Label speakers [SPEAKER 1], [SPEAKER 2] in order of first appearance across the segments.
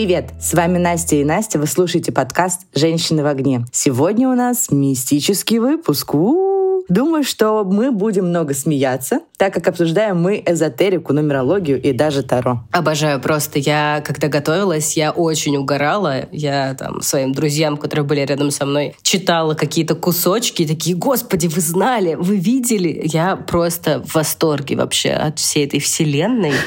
[SPEAKER 1] Привет! С вами Настя и Настя. Вы слушаете подкаст «Женщины в огне». Сегодня у нас мистический выпуск. У-у-у. Думаю, что мы будем много смеяться, так как обсуждаем мы эзотерику, нумерологию и даже Таро.
[SPEAKER 2] Обожаю просто. Я, когда готовилась, я очень угорала. Я там своим друзьям, которые были рядом со мной, читала какие-то кусочки такие, господи, вы знали, вы видели. Я просто в восторге вообще от всей этой вселенной.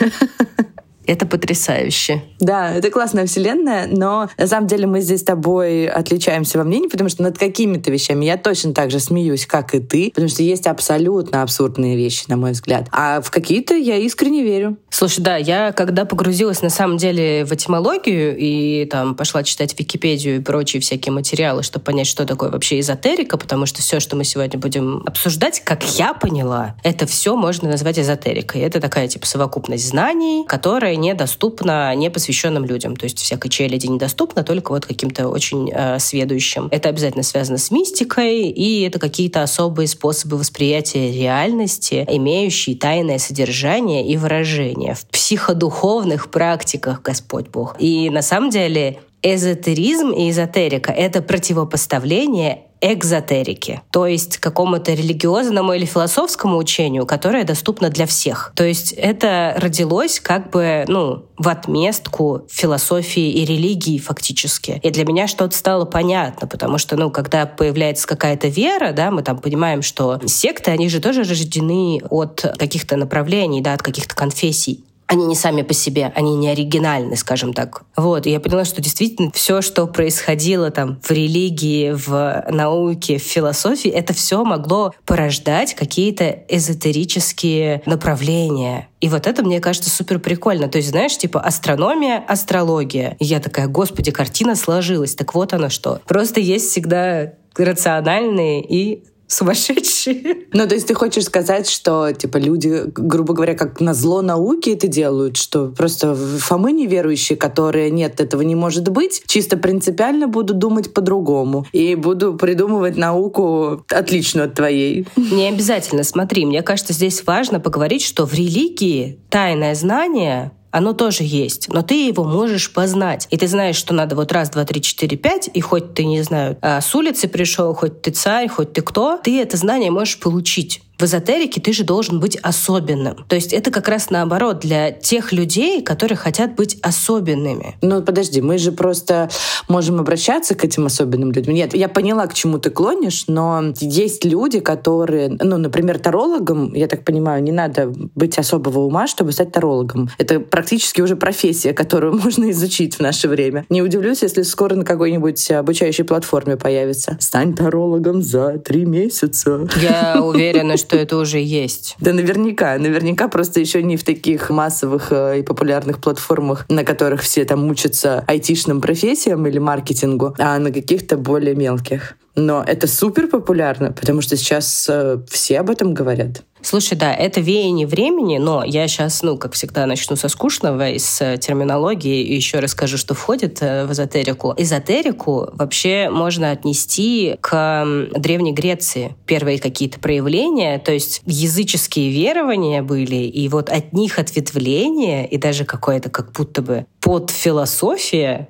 [SPEAKER 2] Это потрясающе.
[SPEAKER 1] Да, это классная вселенная, но на самом деле мы здесь с тобой отличаемся во мнении, потому что над какими-то вещами я точно так же смеюсь, как и ты, потому что есть абсолютно абсурдные вещи, на мой взгляд. А в какие-то я искренне верю.
[SPEAKER 2] Слушай, да, я когда погрузилась на самом деле в этимологию и там пошла читать Википедию и прочие всякие материалы, чтобы понять, что такое вообще эзотерика, потому что все, что мы сегодня будем обсуждать, как я поняла, это все можно назвать эзотерикой. Это такая типа совокупность знаний, которая которая недоступна непосвященным людям. То есть всякой челяди недоступна только вот каким-то очень э, сведущим. Это обязательно связано с мистикой, и это какие-то особые способы восприятия реальности, имеющие тайное содержание и выражение в психодуховных практиках Господь Бог. И на самом деле эзотеризм и эзотерика — это противопоставление экзотерики, то есть какому-то религиозному или философскому учению, которое доступно для всех. То есть это родилось как бы, ну, в отместку философии и религии фактически. И для меня что-то стало понятно, потому что, ну, когда появляется какая-то вера, да, мы там понимаем, что секты, они же тоже рождены от каких-то направлений, да, от каких-то конфессий они не сами по себе, они не оригинальны, скажем так. Вот, и я поняла, что действительно все, что происходило там в религии, в науке, в философии, это все могло порождать какие-то эзотерические направления. И вот это, мне кажется, супер прикольно. То есть, знаешь, типа астрономия, астрология. И я такая, господи, картина сложилась. Так вот оно что. Просто есть всегда рациональные и сумасшедшие.
[SPEAKER 1] Ну, то есть ты хочешь сказать, что, типа, люди, грубо говоря, как на зло науки это делают, что просто Фомы неверующие, которые нет, этого не может быть, чисто принципиально буду думать по-другому и буду придумывать науку отличную от твоей.
[SPEAKER 2] Не обязательно. Смотри, мне кажется, здесь важно поговорить, что в религии тайное знание оно тоже есть, но ты его можешь познать. И ты знаешь, что надо вот раз, два, три, четыре, пять, и хоть ты, не знаю, а, с улицы пришел, хоть ты царь, хоть ты кто, ты это знание можешь получить. В эзотерике ты же должен быть особенным. То есть это как раз наоборот для тех людей, которые хотят быть особенными.
[SPEAKER 1] Ну, подожди, мы же просто можем обращаться к этим особенным людям. Нет, я поняла, к чему ты клонишь, но есть люди, которые, ну, например, тарологом, я так понимаю, не надо быть особого ума, чтобы стать тарологом. Это практически уже профессия, которую можно изучить в наше время. Не удивлюсь, если скоро на какой-нибудь обучающей платформе появится. Стань тарологом за три месяца.
[SPEAKER 2] Я уверена, что это уже есть.
[SPEAKER 1] Да, наверняка. Наверняка просто еще не в таких массовых э, и популярных платформах, на которых все там учатся айтишным профессиям или маркетингу, а на каких-то более мелких. Но это супер популярно, потому что сейчас э, все об этом говорят.
[SPEAKER 2] Слушай, да, это веяние времени, но я сейчас, ну, как всегда, начну со скучного, из э, терминологии, и еще расскажу, что входит э, в эзотерику. Эзотерику вообще можно отнести к Древней Греции. Первые какие-то проявления, то есть языческие верования были, и вот от них ответвление, и даже какое-то как будто бы подфилософия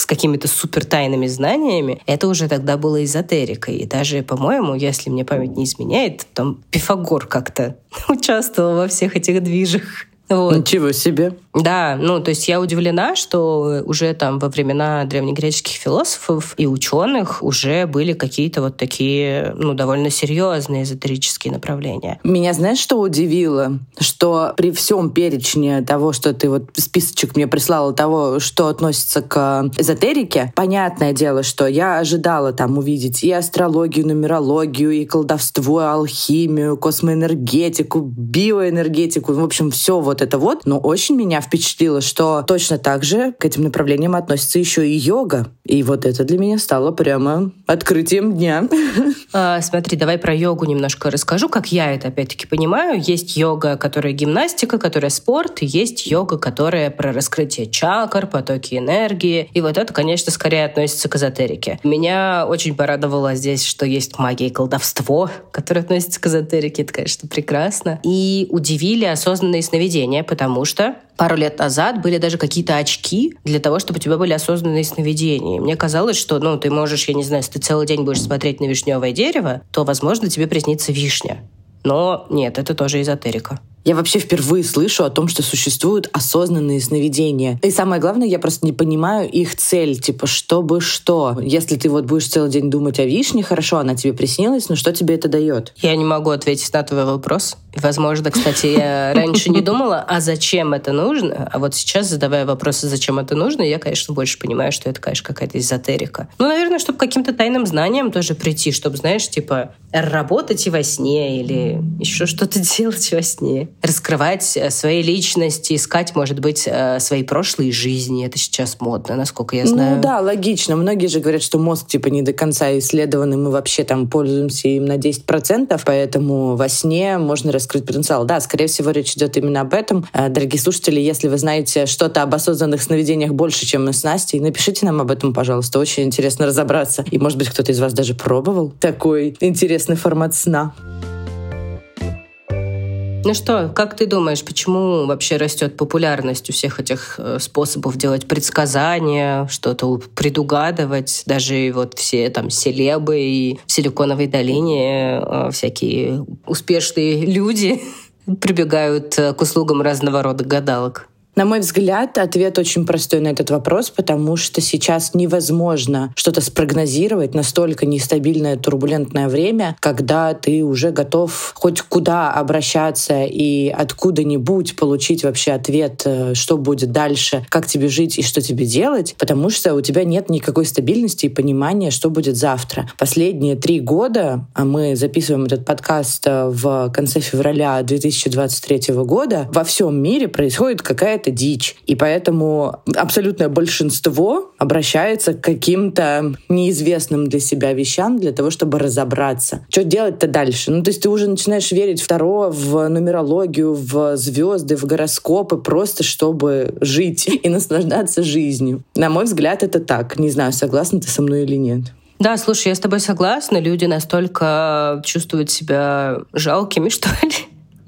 [SPEAKER 2] с какими-то супер тайными знаниями, это уже тогда было эзотерикой. И даже, по-моему, если мне память не изменяет, там Пифагор как-то участвовал во всех этих движах.
[SPEAKER 1] Вот. Ничего себе.
[SPEAKER 2] Да, ну то есть я удивлена, что уже там во времена древнегреческих философов и ученых уже были какие-то вот такие, ну, довольно серьезные эзотерические направления.
[SPEAKER 1] Меня знаешь, что удивило? Что при всем перечне того, что ты вот списочек мне прислала того, что относится к эзотерике, понятное дело, что я ожидала там увидеть и астрологию, нумерологию, и колдовство, и алхимию, космоэнергетику, биоэнергетику, в общем, все вот это вот. Но очень меня впечатлило, что точно так же к этим направлениям относится еще и йога. И вот это для меня стало прямо открытием дня.
[SPEAKER 2] А, смотри, давай про йогу немножко расскажу, как я это опять-таки понимаю. Есть йога, которая гимнастика, которая спорт, есть йога, которая про раскрытие чакр, потоки энергии. И вот это, конечно, скорее относится к эзотерике. Меня очень порадовало здесь, что есть магия и колдовство, которое относится к эзотерике. Это, конечно, прекрасно. И удивили осознанные сновидения сновидения, потому что пару лет назад были даже какие-то очки для того, чтобы у тебя были осознанные сновидения. Мне казалось, что, ну, ты можешь, я не знаю, если ты целый день будешь смотреть на вишневое дерево, то, возможно, тебе приснится вишня. Но нет, это тоже эзотерика.
[SPEAKER 1] Я вообще впервые слышу о том, что существуют осознанные сновидения. И самое главное, я просто не понимаю их цель. Типа, чтобы что? Если ты вот будешь целый день думать о вишне, хорошо, она тебе приснилась, но что тебе это дает?
[SPEAKER 2] Я не могу ответить на твой вопрос. Возможно, кстати, я раньше не думала, а зачем это нужно? А вот сейчас, задавая вопросы, зачем это нужно, я, конечно, больше понимаю, что это, конечно, какая-то эзотерика. Ну, наверное, чтобы каким-то тайным знаниям тоже прийти, чтобы, знаешь, типа, работать и во сне или еще что-то делать во сне раскрывать э, свои личности, искать, может быть, э, свои прошлые жизни. Это сейчас модно, насколько я знаю.
[SPEAKER 1] Ну да, логично. Многие же говорят, что мозг типа не до конца исследован, и мы вообще там пользуемся им на 10%, поэтому во сне можно раскрыть потенциал. Да, скорее всего, речь идет именно об этом. Э, дорогие слушатели, если вы знаете что-то об осознанных сновидениях больше, чем мы с Настей, напишите нам об этом, пожалуйста. Очень интересно разобраться. И, может быть, кто-то из вас даже пробовал такой интересный формат сна.
[SPEAKER 2] Ну что, как ты думаешь, почему вообще растет популярность у всех этих э, способов делать предсказания, что-то предугадывать? Даже вот все там селебы и в Силиконовой долине э, всякие успешные люди прибегают э, к услугам разного рода гадалок.
[SPEAKER 1] На мой взгляд, ответ очень простой на этот вопрос, потому что сейчас невозможно что-то спрогнозировать настолько нестабильное, турбулентное время, когда ты уже готов хоть куда обращаться и откуда-нибудь получить вообще ответ, э, что будет дальше, как тебе жить и что тебе делать, потому что у тебя нет никакой стабильности и понимания, что будет завтра. Последние три года, а мы записываем этот подкаст э, в конце февраля 2023 года, во всем мире происходит какая-то какая-то дичь. И поэтому абсолютное большинство обращается к каким-то неизвестным для себя вещам для того, чтобы разобраться. Что делать-то дальше? Ну, то есть ты уже начинаешь верить второго в нумерологию, в звезды, в гороскопы, просто чтобы жить и наслаждаться жизнью. На мой взгляд, это так. Не знаю, согласна ты со мной или нет.
[SPEAKER 2] Да, слушай, я с тобой согласна. Люди настолько чувствуют себя жалкими, что ли,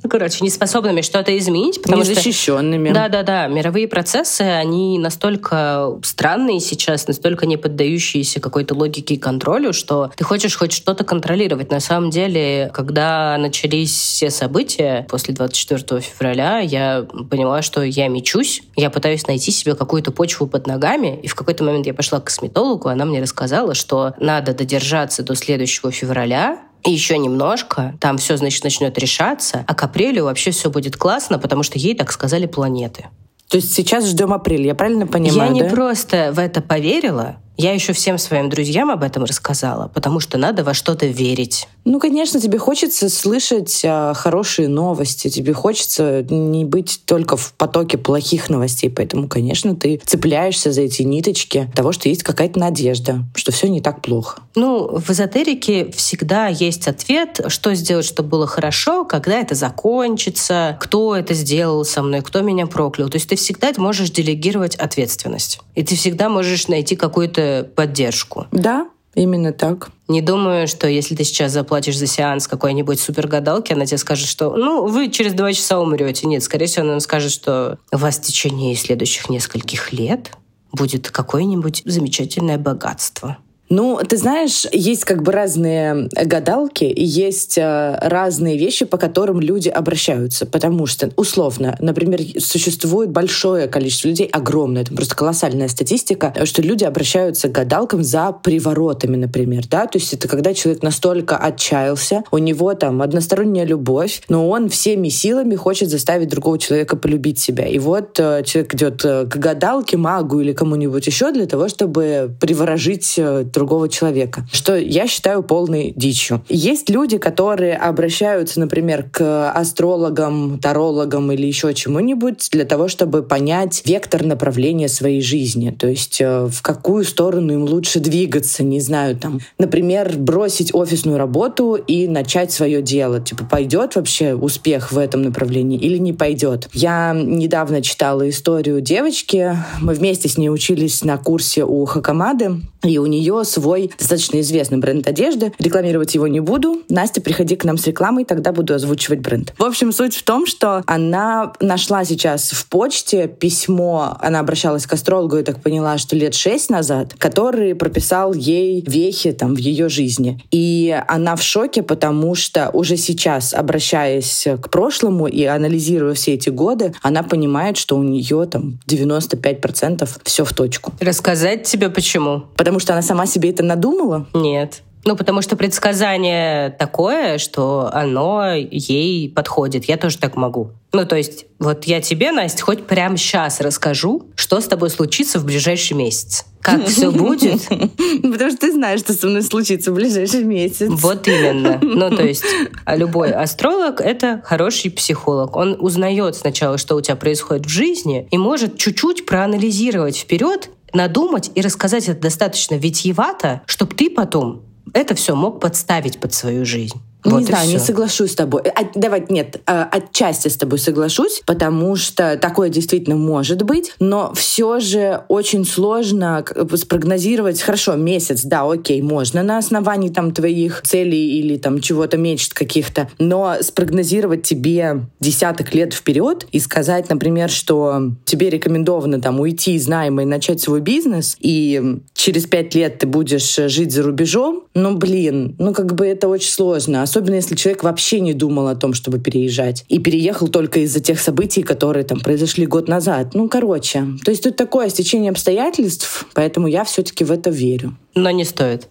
[SPEAKER 2] ну, короче, неспособными что-то изменить.
[SPEAKER 1] Потому Незащищенными.
[SPEAKER 2] Да-да-да. Мировые процессы, они настолько странные сейчас, настолько не поддающиеся какой-то логике и контролю, что ты хочешь хоть что-то контролировать. На самом деле, когда начались все события после 24 февраля, я поняла, что я мечусь, я пытаюсь найти себе какую-то почву под ногами, и в какой-то момент я пошла к косметологу, она мне рассказала, что надо додержаться до следующего февраля, еще немножко, там все, значит, начнет решаться, а к апрелю вообще все будет классно, потому что ей так сказали планеты.
[SPEAKER 1] То есть сейчас ждем апрель, я правильно понимаю?
[SPEAKER 2] Я не
[SPEAKER 1] да?
[SPEAKER 2] просто в это поверила, я еще всем своим друзьям об этом рассказала, потому что надо во что-то верить.
[SPEAKER 1] Ну, конечно, тебе хочется слышать а, хорошие новости, тебе хочется не быть только в потоке плохих новостей, поэтому, конечно, ты цепляешься за эти ниточки того, что есть какая-то надежда, что все не так плохо.
[SPEAKER 2] Ну, в эзотерике всегда есть ответ, что сделать, чтобы было хорошо, когда это закончится, кто это сделал со мной, кто меня проклял. То есть ты всегда можешь делегировать ответственность. И ты всегда можешь найти какую-то поддержку.
[SPEAKER 1] Да, Именно так.
[SPEAKER 2] Не думаю, что если ты сейчас заплатишь за сеанс какой-нибудь супергадалки, она тебе скажет, что ну, вы через два часа умрете. Нет, скорее всего, она скажет, что у вас в течение следующих нескольких лет будет какое-нибудь замечательное богатство.
[SPEAKER 1] Ну, ты знаешь, есть как бы разные гадалки, и есть э, разные вещи, по которым люди обращаются. Потому что, условно, например, существует большое количество людей, огромное, это просто колоссальная статистика, что люди обращаются к гадалкам за приворотами, например, да, то есть это когда человек настолько отчаялся, у него там односторонняя любовь, но он всеми силами хочет заставить другого человека полюбить себя. И вот э, человек идет э, к гадалке, магу или кому-нибудь еще для того, чтобы приворожить другого человека, что я считаю полной дичью. Есть люди, которые обращаются, например, к астрологам, тарологам или еще чему-нибудь для того, чтобы понять вектор направления своей жизни, то есть э, в какую сторону им лучше двигаться, не знаю, там, например, бросить офисную работу и начать свое дело. Типа, пойдет вообще успех в этом направлении или не пойдет? Я недавно читала историю девочки, мы вместе с ней учились на курсе у Хакамады, и у нее свой достаточно известный бренд одежды. Рекламировать его не буду. Настя, приходи к нам с рекламой, тогда буду озвучивать бренд. В общем, суть в том, что она нашла сейчас в почте письмо, она обращалась к астрологу, я так поняла, что лет шесть назад, который прописал ей вехи там в ее жизни. И она в шоке, потому что уже сейчас, обращаясь к прошлому и анализируя все эти годы, она понимает, что у нее там 95% все в точку.
[SPEAKER 2] Рассказать тебе почему?
[SPEAKER 1] Потому что она сама себе это надумала?
[SPEAKER 2] Нет. Ну, потому что предсказание такое, что оно ей подходит. Я тоже так могу. Ну, то есть, вот я тебе, Настя, хоть прямо сейчас расскажу, что с тобой случится в ближайший месяц. Как все будет?
[SPEAKER 1] Потому что ты знаешь, что со мной случится в ближайший месяц.
[SPEAKER 2] Вот именно. Ну, то есть, а любой астролог — это хороший психолог. Он узнает сначала, что у тебя происходит в жизни, и может чуть-чуть проанализировать вперед, надумать и рассказать это достаточно витьевато, чтобы ты потом это все мог подставить под свою жизнь.
[SPEAKER 1] Не вот знаю, не соглашусь с тобой. А, давай, нет, а, отчасти с тобой соглашусь, потому что такое действительно может быть, но все же очень сложно спрогнозировать. Хорошо, месяц, да, окей, можно на основании там твоих целей или там чего-то мечт каких-то, но спрогнозировать тебе десяток лет вперед и сказать, например, что тебе рекомендовано там уйти из найма и начать свой бизнес, и через пять лет ты будешь жить за рубежом, ну, блин, ну, как бы это очень сложно Особенно если человек вообще не думал о том, чтобы переезжать. И переехал только из-за тех событий, которые там произошли год назад. Ну, короче. То есть тут такое стечение обстоятельств, поэтому я все-таки в это верю.
[SPEAKER 2] Но не стоит.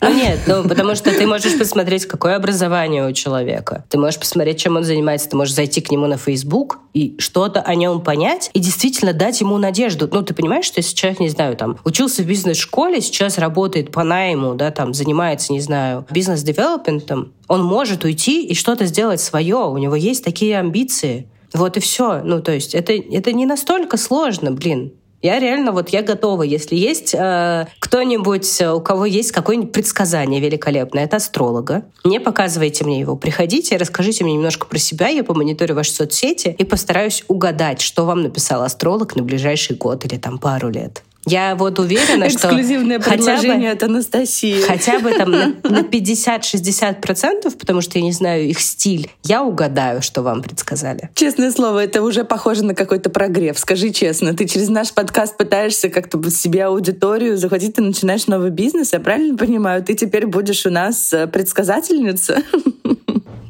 [SPEAKER 2] Ну нет, ну потому что ты можешь посмотреть, какое образование у человека. Ты можешь посмотреть, чем он занимается. Ты можешь зайти к нему на Facebook и что-то о нем понять и действительно дать ему надежду. Ну, ты понимаешь, что если человек, не знаю, там, учился в бизнес-школе, сейчас работает по найму, да, там, занимается, не знаю, бизнес-девелопментом, он может уйти и что-то сделать свое. У него есть такие амбиции. Вот и все. Ну, то есть это, это не настолько сложно, блин. Я реально вот я готова, если есть э, кто-нибудь, у кого есть какое-нибудь предсказание великолепное, это астролога. Не показывайте мне его. Приходите, расскажите мне немножко про себя, я помониторю ваши соцсети и постараюсь угадать, что вам написал астролог на ближайший год или там пару лет. Я вот уверена, что...
[SPEAKER 1] Эксклюзивное предложение от Анастасии.
[SPEAKER 2] Хотя бы там на, на 50-60%, потому что я не знаю их стиль, я угадаю, что вам предсказали.
[SPEAKER 1] Честное слово, это уже похоже на какой-то прогрев. Скажи честно, ты через наш подкаст пытаешься как-то себе аудиторию захватить, ты начинаешь новый бизнес, я правильно понимаю? Ты теперь будешь у нас э, предсказательница?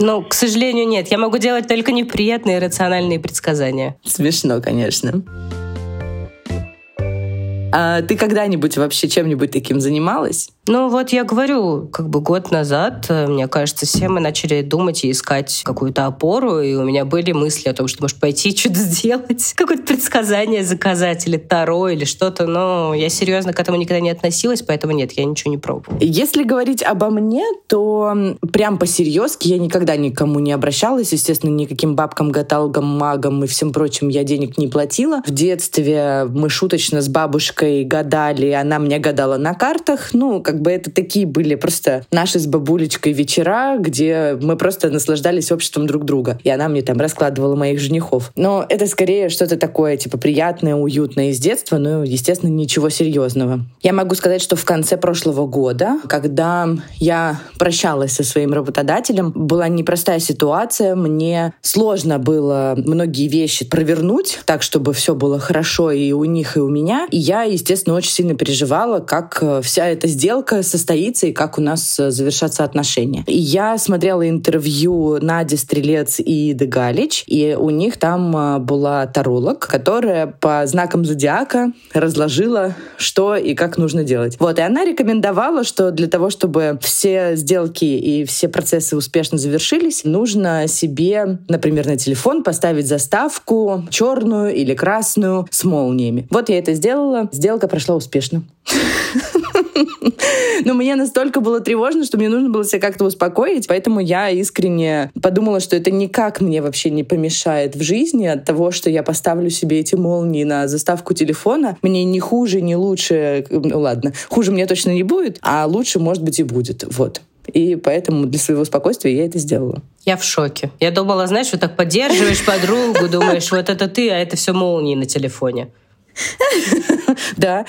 [SPEAKER 2] Ну, к сожалению, нет. Я могу делать только неприятные рациональные предсказания.
[SPEAKER 1] Смешно, конечно. А ты когда-нибудь вообще чем-нибудь таким занималась?
[SPEAKER 2] Ну вот я говорю, как бы год назад, э, мне кажется, все мы начали думать и искать какую-то опору, и у меня были мысли о том, что может пойти что-то сделать, какое-то предсказание заказать или таро или что-то, но я серьезно к этому никогда не относилась, поэтому нет, я ничего не пробовала.
[SPEAKER 1] Если говорить обо мне, то прям по-серьезки я никогда никому не обращалась, естественно, никаким бабкам, гаталгам, магам и всем прочим я денег не платила. В детстве мы шуточно с бабушкой гадали, она мне гадала на картах, ну, как бы это такие были просто наши с бабулечкой вечера, где мы просто наслаждались обществом друг друга. И она мне там раскладывала моих женихов. Но это скорее что-то такое, типа, приятное, уютное из детства, но, естественно, ничего серьезного. Я могу сказать, что в конце прошлого года, когда я прощалась со своим работодателем, была непростая ситуация. Мне сложно было многие вещи провернуть так, чтобы все было хорошо и у них, и у меня. И я, естественно, очень сильно переживала, как э, вся эта сделка состоится и как у нас э, завершатся отношения. И я смотрела интервью Нади Стрелец и Иды Галич, и у них там э, была таролог, которая по знакам зодиака разложила, что и как нужно делать. Вот, и она рекомендовала, что для того, чтобы все сделки и все процессы успешно завершились, нужно себе, например, на телефон поставить заставку черную или красную с молниями. Вот я это сделала. Сделка прошла успешно. Но мне настолько было тревожно, что мне нужно было себя как-то успокоить, поэтому я искренне подумала, что это никак мне вообще не помешает в жизни от того, что я поставлю себе эти молнии на заставку телефона. Мне не хуже, не лучше, ну ладно, хуже мне точно не будет, а лучше, может быть, и будет. Вот. И поэтому для своего спокойствия я это сделала.
[SPEAKER 2] Я в шоке. Я думала, знаешь, вот так поддерживаешь подругу, думаешь, вот это ты, а это все молнии на телефоне.
[SPEAKER 1] Да.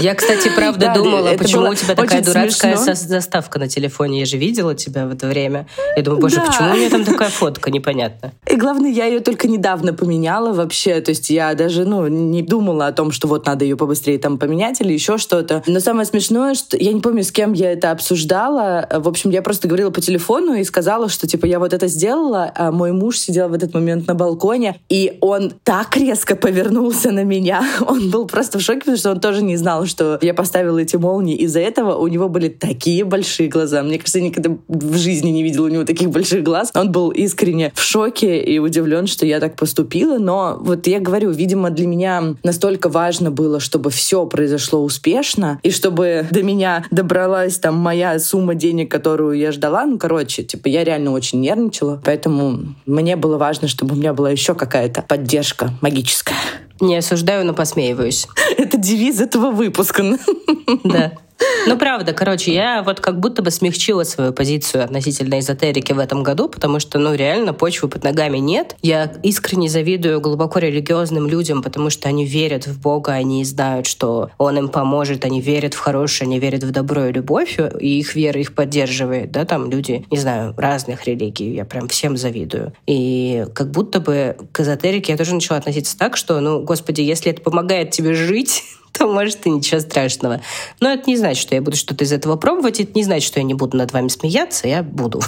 [SPEAKER 2] Я, кстати, правда думала, почему у тебя такая дурацкая заставка на телефоне. Я же видела тебя в это время. Я думаю, боже, почему у меня там такая фотка, непонятно.
[SPEAKER 1] И главное, я ее только недавно поменяла вообще. То есть я даже, ну, не думала о том, что вот надо ее побыстрее там поменять или еще что-то. Но самое смешное, что я не помню, с кем я это обсуждала. В общем, я просто говорила по телефону и сказала, что типа я вот это сделала, а мой муж сидел в этот момент на балконе, и он так резко повернулся на меня. Он был просто в шоке, потому что он тоже не знал, что я поставила эти молнии. Из-за этого у него были такие большие глаза. Мне кажется, я никогда в жизни не видела у него таких больших глаз. Он был искренне в шоке и удивлен, что я так поступила. Но вот я говорю, видимо, для меня настолько важно было, чтобы все произошло успешно, и чтобы до меня добралась там моя сумма денег, которую я ждала. Ну, короче, типа, я реально очень нервничала. Поэтому мне было важно, чтобы у меня была еще какая-то поддержка магическая.
[SPEAKER 2] Не осуждаю, но посмеиваюсь.
[SPEAKER 1] Это девиз этого выпуска.
[SPEAKER 2] Да. Ну, правда, короче, я вот как будто бы смягчила свою позицию относительно эзотерики в этом году, потому что, ну, реально, почвы под ногами нет. Я искренне завидую глубоко религиозным людям, потому что они верят в Бога, они знают, что Он им поможет, они верят в хорошее, они верят в добро и любовь, и их вера их поддерживает, да, там люди, не знаю, разных религий, я прям всем завидую. И как будто бы к эзотерике я тоже начала относиться так, что, ну, господи, если это помогает тебе жить, то, может, и ничего страшного. Но это не значит, что я буду что-то из этого пробовать, это не значит, что я не буду над вами смеяться, я буду.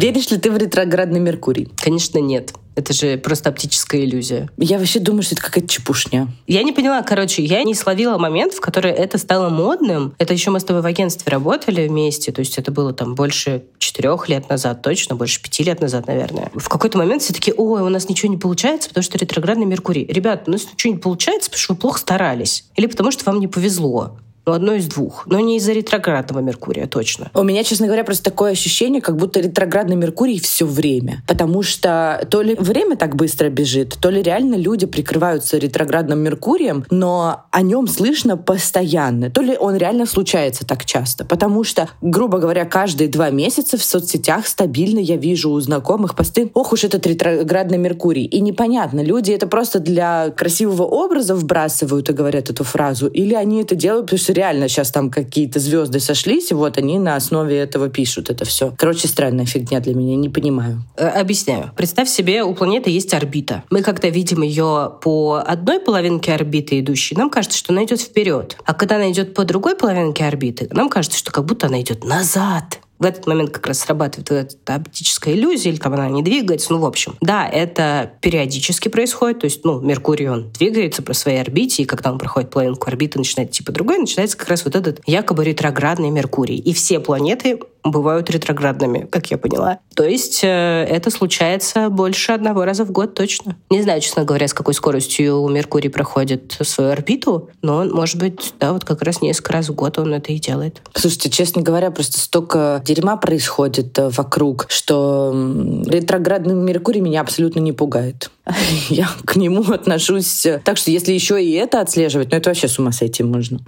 [SPEAKER 1] Веришь ли ты в ретроградный Меркурий?
[SPEAKER 2] Конечно, нет. Это же просто оптическая иллюзия.
[SPEAKER 1] Я вообще думаю, что это какая-то чепушня.
[SPEAKER 2] Я не поняла, короче, я не словила момент, в который это стало модным. Это еще мы с тобой в агентстве работали вместе, то есть это было там больше четырех лет назад, точно, больше пяти лет назад, наверное. В какой-то момент все таки ой, у нас ничего не получается, потому что ретроградный Меркурий. Ребят, у нас ничего не получается, потому что вы плохо старались. Или потому что вам не повезло. Ну, одно из двух. Но не из-за ретроградного Меркурия, точно.
[SPEAKER 1] У меня, честно говоря, просто такое ощущение, как будто ретроградный Меркурий все время. Потому что то ли время так быстро бежит, то ли реально люди прикрываются ретроградным Меркурием, но о нем слышно постоянно. То ли он реально случается так часто. Потому что, грубо говоря, каждые два месяца в соцсетях стабильно я вижу у знакомых посты «Ох уж этот ретроградный Меркурий». И непонятно, люди это просто для красивого образа вбрасывают и говорят эту фразу, или они это делают, потому что реально сейчас там какие-то звезды сошлись, и вот они на основе этого пишут это все. Короче, странная фигня для меня, не понимаю.
[SPEAKER 2] Э, объясняю. Представь себе, у планеты есть орбита. Мы когда видим ее по одной половинке орбиты идущей, нам кажется, что она идет вперед. А когда она идет по другой половинке орбиты, нам кажется, что как будто она идет назад в этот момент как раз срабатывает эта оптическая иллюзия, или там она не двигается. Ну, в общем, да, это периодически происходит. То есть, ну, Меркурий, он двигается по своей орбите, и когда он проходит половинку орбиты, начинает типа другой, начинается как раз вот этот якобы ретроградный Меркурий. И все планеты бывают ретроградными, как я поняла. То есть э, это случается больше одного раза в год точно. Не знаю, честно говоря, с какой скоростью Меркурий проходит свою орбиту, но, может быть, да, вот как раз несколько раз в год он это и делает.
[SPEAKER 1] Слушайте, честно говоря, просто столько дерьма происходит э, вокруг, что ретроградный Меркурий меня абсолютно не пугает. Я к нему отношусь э, так, что если еще и это отслеживать, ну это вообще с ума сойти можно.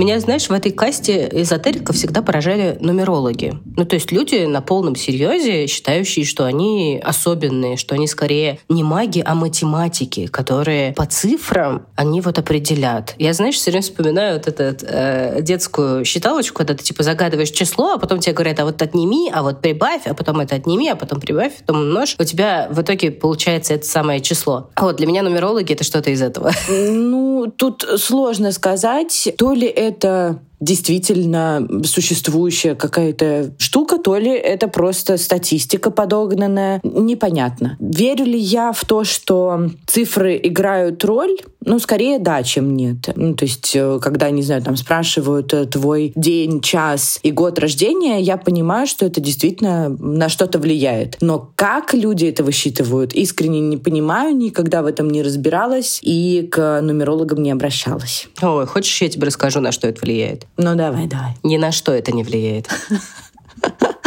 [SPEAKER 2] Меня, знаешь, в этой касте эзотериков всегда поражали нумерологи. Ну, то есть люди на полном серьезе, считающие, что они особенные, что они скорее не маги, а математики, которые по цифрам они вот определят. Я, знаешь, все время вспоминаю вот эту э, детскую считалочку, когда ты типа загадываешь число, а потом тебе говорят, а вот отними, а вот прибавь, а потом это отними, а потом прибавь, потом умножь. У тебя в итоге получается это самое число. А вот для меня нумерологи — это что-то из этого.
[SPEAKER 1] Ну, тут сложно сказать. То ли это это действительно существующая какая-то штука, то ли это просто статистика подогнанная. Непонятно. Верю ли я в то, что цифры играют роль? Ну, скорее да, чем нет. Ну, то есть, э, когда, не знаю, там спрашивают э, твой день, час и год рождения, я понимаю, что это действительно на что-то влияет. Но как люди это высчитывают, искренне не понимаю, никогда в этом не разбиралась и к нумерологам не обращалась.
[SPEAKER 2] Ой, хочешь, я тебе расскажу, на что это влияет?
[SPEAKER 1] Ну, давай, давай.
[SPEAKER 2] Ни на что это не влияет.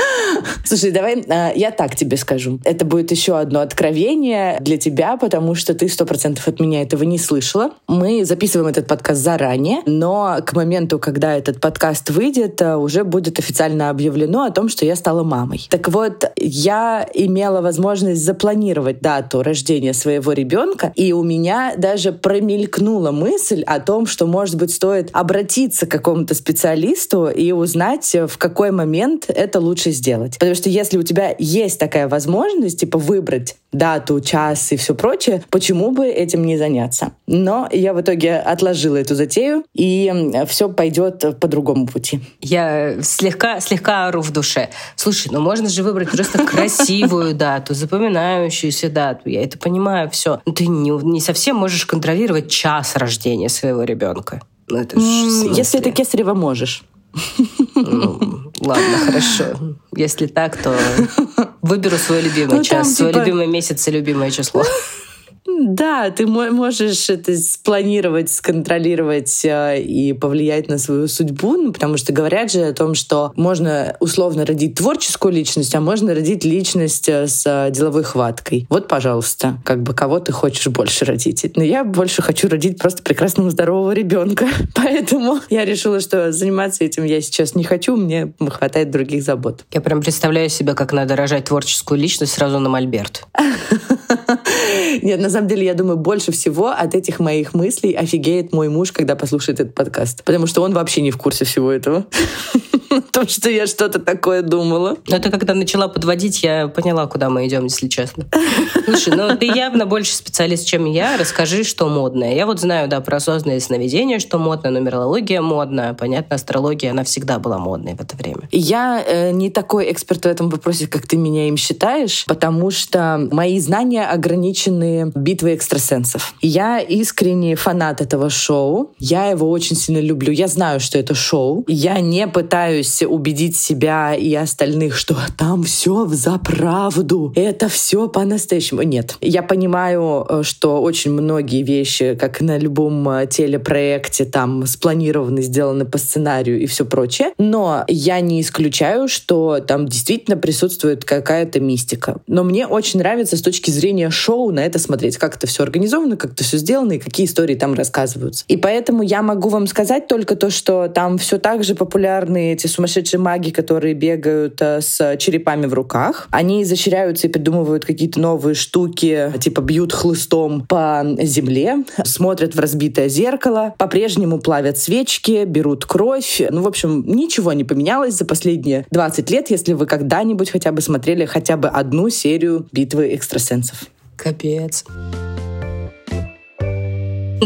[SPEAKER 1] Слушай, давай э, я так тебе скажу. Это будет еще одно откровение для тебя, потому что ты сто процентов от меня этого не слышала. Мы записываем этот подкаст заранее, но к моменту, когда этот подкаст выйдет, э, уже будет официально объявлено о том, что я стала мамой. Так вот, я имела возможность запланировать дату рождения своего ребенка, и у меня даже промелькнула мысль о том, что, может быть, стоит обратиться к какому-то специалисту и узнать, в какой момент это лучше сделать. Потому что если у тебя есть такая возможность, типа выбрать дату, час и все прочее, почему бы этим не заняться? Но я в итоге отложила эту затею, и все пойдет по другому пути.
[SPEAKER 2] Я слегка, слегка ору в душе. Слушай, ну можно же выбрать просто красивую дату, запоминающуюся дату. Я это понимаю, все. Но ты не, не совсем можешь контролировать час рождения своего ребенка. Ну,
[SPEAKER 1] это Если это кесарево можешь.
[SPEAKER 2] Ну, ладно, хорошо. Если так, то выберу свой любимый ну, час, свой типа... любимый месяц и любимое число.
[SPEAKER 1] Да, ты можешь это спланировать, сконтролировать э, и повлиять на свою судьбу, ну, потому что говорят же о том, что можно условно родить творческую личность, а можно родить личность э, с э, деловой хваткой. Вот, пожалуйста, как бы кого ты хочешь больше родить. Но я больше хочу родить просто прекрасного здорового ребенка. Поэтому я решила, что заниматься этим я сейчас не хочу, мне хватает других забот.
[SPEAKER 2] Я прям представляю себе, как надо рожать творческую личность сразу на мольберт.
[SPEAKER 1] Нет, на самом деле, я думаю, больше всего от этих моих мыслей офигеет мой муж, когда послушает этот подкаст. Потому что он вообще не в курсе всего этого. То, что я что-то такое думала.
[SPEAKER 2] Но это когда начала подводить, я поняла, куда мы идем, если честно. Слушай, ну ты явно больше специалист, чем я. Расскажи, что модное. Я вот знаю, да, про осознанное сновидение, что модно, нумерология модная. Понятно, астрология, она всегда была модной в это время.
[SPEAKER 1] Я э, не такой эксперт в этом вопросе, как ты меня им считаешь, потому что мои знания ограничены битвой экстрасенсов. Я искренний фанат этого шоу. Я его очень сильно люблю. Я знаю, что это шоу. Я не пытаюсь убедить себя и остальных, что там все за правду. Это все по-настоящему. Нет. Я понимаю, э, что очень многие вещи, как на любом э, телепроекте, там спланированы, сделаны по сценарию и все прочее. Но я не исключаю, что там действительно присутствует какая-то мистика. Но мне очень нравится с точки зрения шоу на это смотреть, как это все организовано, как это все сделано и какие истории там рассказываются. И поэтому я могу вам сказать только то, что там все так же популярны эти сумасшедшие маги, которые бегают э, с черепами в руках. Они изощряются и придумывают какие-то новые штуки, типа бьют хлыстом по земле, смотрят в разбитое зеркало, по-прежнему плавят свечки, берут кровь. Ну, в общем, ничего не поменялось за последние 20 лет, если вы когда-нибудь хотя бы смотрели хотя бы одну серию «Битвы экстрасенсов».
[SPEAKER 2] Капец.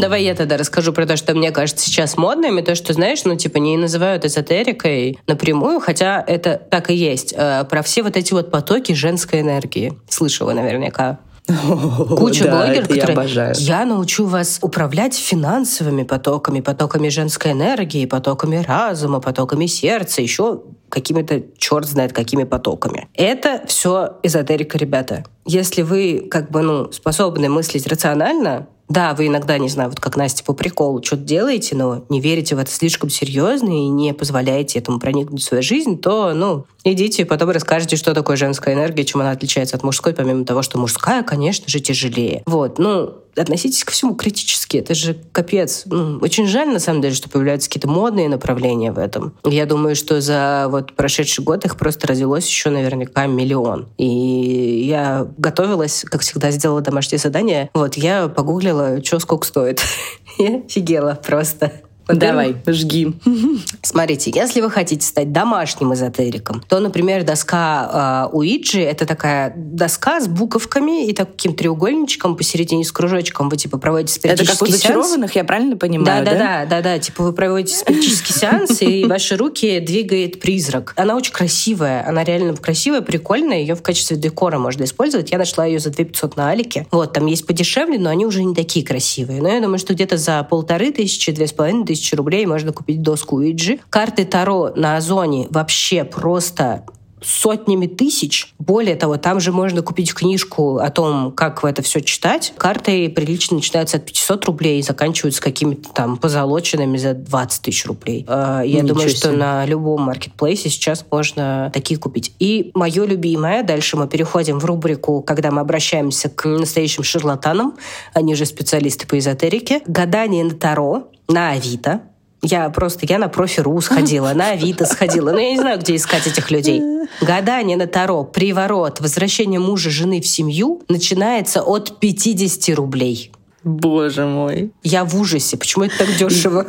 [SPEAKER 2] Давай я тогда расскажу про то, что мне кажется сейчас модным, и то, что, знаешь, ну, типа, не называют эзотерикой напрямую, хотя это так и есть. Э, про все вот эти вот потоки женской энергии. Слышала наверняка. Куча да, блогеров, которые... Я, обожаю. я научу вас управлять финансовыми потоками, потоками женской энергии, потоками разума, потоками сердца, еще какими-то черт знает какими потоками. Это все эзотерика, ребята. Если вы как бы ну способны мыслить рационально, да, вы иногда, не знаю, вот как Настя по приколу что-то делаете, но не верите в это слишком серьезно и не позволяете этому проникнуть в свою жизнь, то, ну, идите и потом расскажете, что такое женская энергия, чем она отличается от мужской, помимо того, что мужская, конечно же, тяжелее. Вот, ну, относитесь ко всему критически. Это же капец. Ну, очень жаль, на самом деле, что появляются какие-то модные направления в этом. Я думаю, что за вот прошедший год их просто развелось еще наверняка миллион. И я готовилась, как всегда, сделала домашнее задание. Вот, я погуглила, что сколько стоит. Я офигела просто.
[SPEAKER 1] Давай, жги.
[SPEAKER 2] Смотрите, если вы хотите стать домашним эзотериком, то, например, доска э, Уиджи — это такая доска с буковками и таким треугольничком посередине с кружочком. Вы, типа, проводите спиритический
[SPEAKER 1] Это как зачарованных, я правильно понимаю,
[SPEAKER 2] да? Да, да, да, да. Типа вы проводите спиритический сеанс, и ваши руки двигает призрак. Она очень красивая, она реально красивая, прикольная. Ее в качестве декора можно использовать. Я нашла ее за 2500 на Алике. Вот, там есть подешевле, но они уже не такие красивые. Но я думаю, что где-то за полторы тысячи, две с половиной тысячи рублей можно купить доску Уиджи. Карты Таро на Озоне вообще просто сотнями тысяч. Более того, там же можно купить книжку о том, как это все читать. Карты прилично начинаются от 500 рублей и заканчиваются какими-то там позолоченными за 20 тысяч рублей. А, я Ничего думаю, себе. что на любом маркетплейсе сейчас можно такие купить. И мое любимое, дальше мы переходим в рубрику, когда мы обращаемся к настоящим шарлатанам, они же специалисты по эзотерике, гадание на Таро на Авито. Я просто, я на профи.ру сходила, на Авито сходила. Но я не знаю, где искать этих людей. Гадание на Таро, приворот, возвращение мужа, жены в семью начинается от 50 рублей.
[SPEAKER 1] Боже мой.
[SPEAKER 2] Я в ужасе. Почему это так дешево?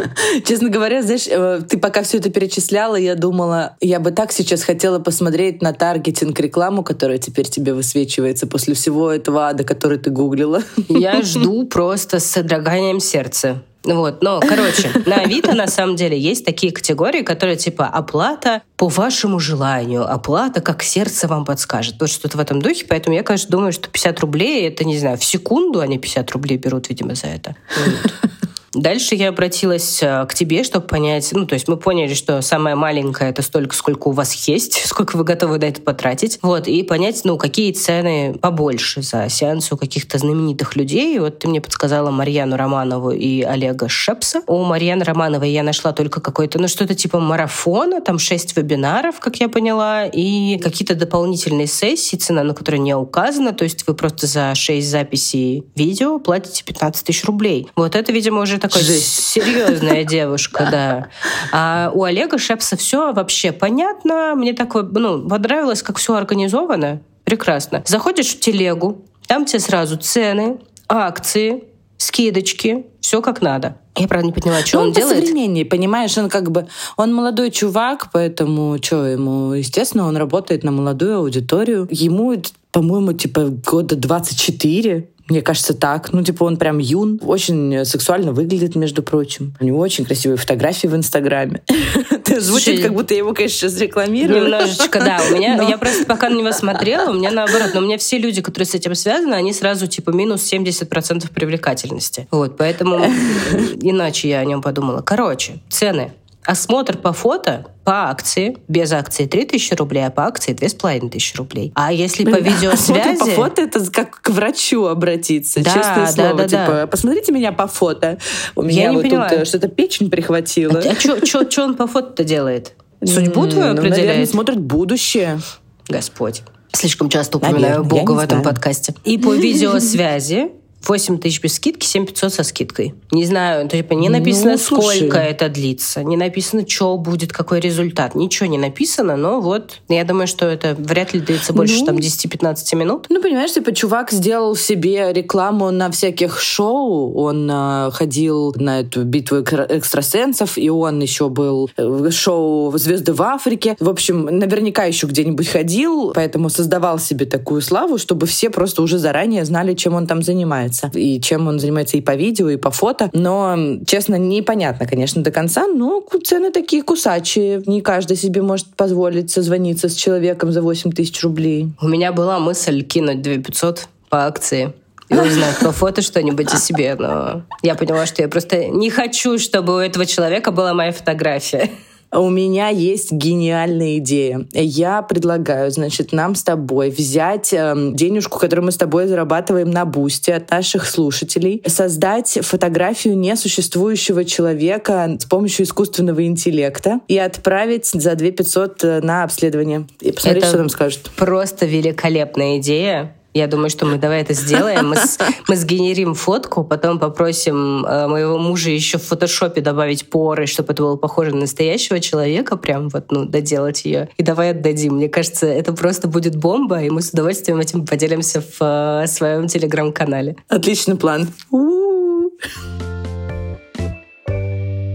[SPEAKER 1] Честно говоря, знаешь, э, ты пока все это перечисляла, я думала, я бы так сейчас хотела посмотреть на таргетинг рекламу, которая теперь тебе высвечивается после всего этого ада, который ты гуглила.
[SPEAKER 2] Я жду просто с содроганием сердца. Вот, но, короче, на Авито на самом деле есть такие категории, которые типа оплата по вашему желанию, оплата как сердце вам подскажет. Вот что-то в этом духе, поэтому я, конечно, думаю, что 50 рублей, это, не знаю, в секунду они 50 рублей берут, видимо, за это. Вот. Дальше я обратилась э, к тебе, чтобы понять, ну, то есть мы поняли, что самое маленькое это столько, сколько у вас есть, сколько вы готовы на это потратить, вот, и понять, ну, какие цены побольше за сеанс у каких-то знаменитых людей. Вот ты мне подсказала Марьяну Романову и Олега Шепса. У Марьяны Романовой я нашла только какое-то, ну, что-то типа марафона, там шесть вебинаров, как я поняла, и какие-то дополнительные сессии, цена на которые не указана, то есть вы просто за шесть записей видео платите 15 тысяч рублей. Вот это, видимо, уже такая серьезная девушка, да. А у Олега Шепса все вообще понятно. Мне так ну, понравилось, как все организовано. Прекрасно. Заходишь в телегу, там тебе сразу цены, акции, скидочки, все как надо. Я, правда, не поняла, что ну, он, он делает.
[SPEAKER 1] современнее, понимаешь, он как бы, он молодой чувак, поэтому что ему, естественно, он работает на молодую аудиторию. Ему, по-моему, типа года 24. Мне кажется, так. Ну, типа, он прям юн. Очень сексуально выглядит, между прочим. У него очень красивые фотографии в Инстаграме. Звучит, как будто я его, конечно, сейчас рекламирую.
[SPEAKER 2] Немножечко, да. У меня, я просто пока на него смотрела, у меня наоборот. Но у меня все люди, которые с этим связаны, они сразу, типа, минус 70% привлекательности. Вот, поэтому иначе я о нем подумала. Короче, цены. Осмотр по фото по акции, без акции 3000 рублей, а по акции 2500 рублей. А если по видеосвязи...
[SPEAKER 1] по фото это как к врачу обратиться, да, честное да, слово. Да, типа, да. посмотрите меня по фото. У меня Я вот тут э, что-то печень прихватила.
[SPEAKER 2] А, а что он по фото-то делает? Судьбу твою ну, определяет? Наверное,
[SPEAKER 1] смотрит будущее.
[SPEAKER 2] Господь. Слишком часто упоминаю Наверное, Бога в этом знаю. подкасте. И по видеосвязи 8 тысяч без скидки, 7 500 со скидкой. Не знаю, типа, не написано, ну, сколько это длится, не написано, что будет, какой результат. Ничего не написано, но вот я думаю, что это вряд ли длится больше ну, там 10-15 минут.
[SPEAKER 1] Ну, понимаешь, типа, чувак сделал себе рекламу на всяких шоу, он э, ходил на эту битву экстрасенсов, и он еще был в шоу «Звезды в Африке». В общем, наверняка еще где-нибудь ходил, поэтому создавал себе такую славу, чтобы все просто уже заранее знали, чем он там занимается занимается, и чем он занимается и по видео, и по фото. Но, честно, непонятно, конечно, до конца, но цены такие кусачие. Не каждый себе может позволить созвониться с человеком за 8 тысяч рублей.
[SPEAKER 2] У меня была мысль кинуть 2 500 по акции и узнать по фото что-нибудь о себе, но я поняла, что я просто не хочу, чтобы у этого человека была моя фотография.
[SPEAKER 1] У меня есть гениальная идея. Я предлагаю, значит, нам с тобой взять э, денежку, которую мы с тобой зарабатываем на бусте от наших слушателей, создать фотографию несуществующего человека с помощью искусственного интеллекта и отправить за 2 500 э, на обследование. И посмотреть, Это что нам скажут.
[SPEAKER 2] Просто великолепная идея. Я думаю, что мы давай это сделаем. Мы, с, мы сгенерим фотку, потом попросим э, моего мужа еще в фотошопе добавить поры, чтобы это было похоже на настоящего человека, прям вот, ну, доделать ее. И давай отдадим. Мне кажется, это просто будет бомба, и мы с удовольствием этим поделимся в э, своем телеграм-канале.
[SPEAKER 1] Отличный план. У-у-у.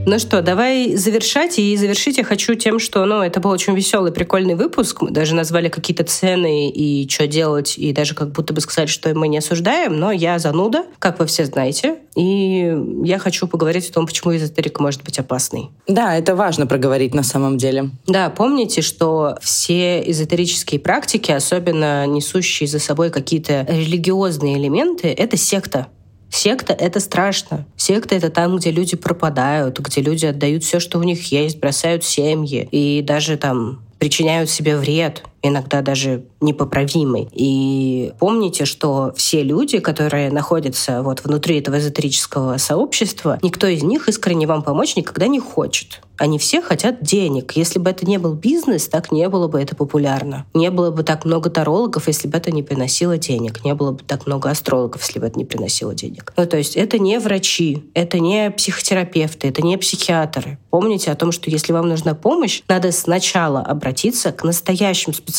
[SPEAKER 2] Ну что, давай завершать. И завершить я хочу тем, что ну, это был очень веселый, прикольный выпуск. Мы даже назвали какие-то цены и что делать, и даже как будто бы сказали, что мы не осуждаем, но я зануда, как вы все знаете. И я хочу поговорить о том, почему эзотерика может быть опасной.
[SPEAKER 1] Да, это важно проговорить на самом деле.
[SPEAKER 2] Да, помните, что все эзотерические практики, особенно несущие за собой какие-то религиозные элементы, это секта. Секта — это страшно. Секта — это там, где люди пропадают, где люди отдают все, что у них есть, бросают семьи и даже там причиняют себе вред, иногда даже непоправимый. И помните, что все люди, которые находятся вот внутри этого эзотерического сообщества, никто из них искренне вам помочь никогда не хочет. Они все хотят денег. Если бы это не был бизнес, так не было бы это популярно. Не было бы так много тарологов, если бы это не приносило денег. Не было бы так много астрологов, если бы это не приносило денег. Ну, то есть это не врачи, это не психотерапевты, это не психиатры. Помните о том, что если вам нужна помощь, надо сначала обратиться к настоящим специалистам.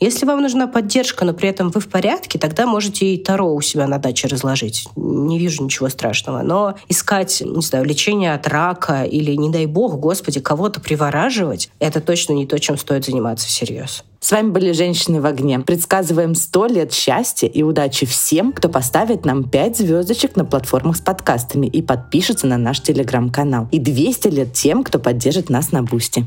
[SPEAKER 2] Если вам нужна поддержка, но при этом вы в порядке, тогда можете и Таро у себя на даче разложить. Не вижу ничего страшного. Но искать, не знаю, лечение от рака или, не дай бог, Господи, кого-то привораживать, это точно не то, чем стоит заниматься всерьез.
[SPEAKER 1] С вами были «Женщины в огне». Предсказываем сто лет счастья и удачи всем, кто поставит нам 5 звездочек на платформах с подкастами и подпишется на наш телеграм-канал. И 200 лет тем, кто поддержит нас на Boosty.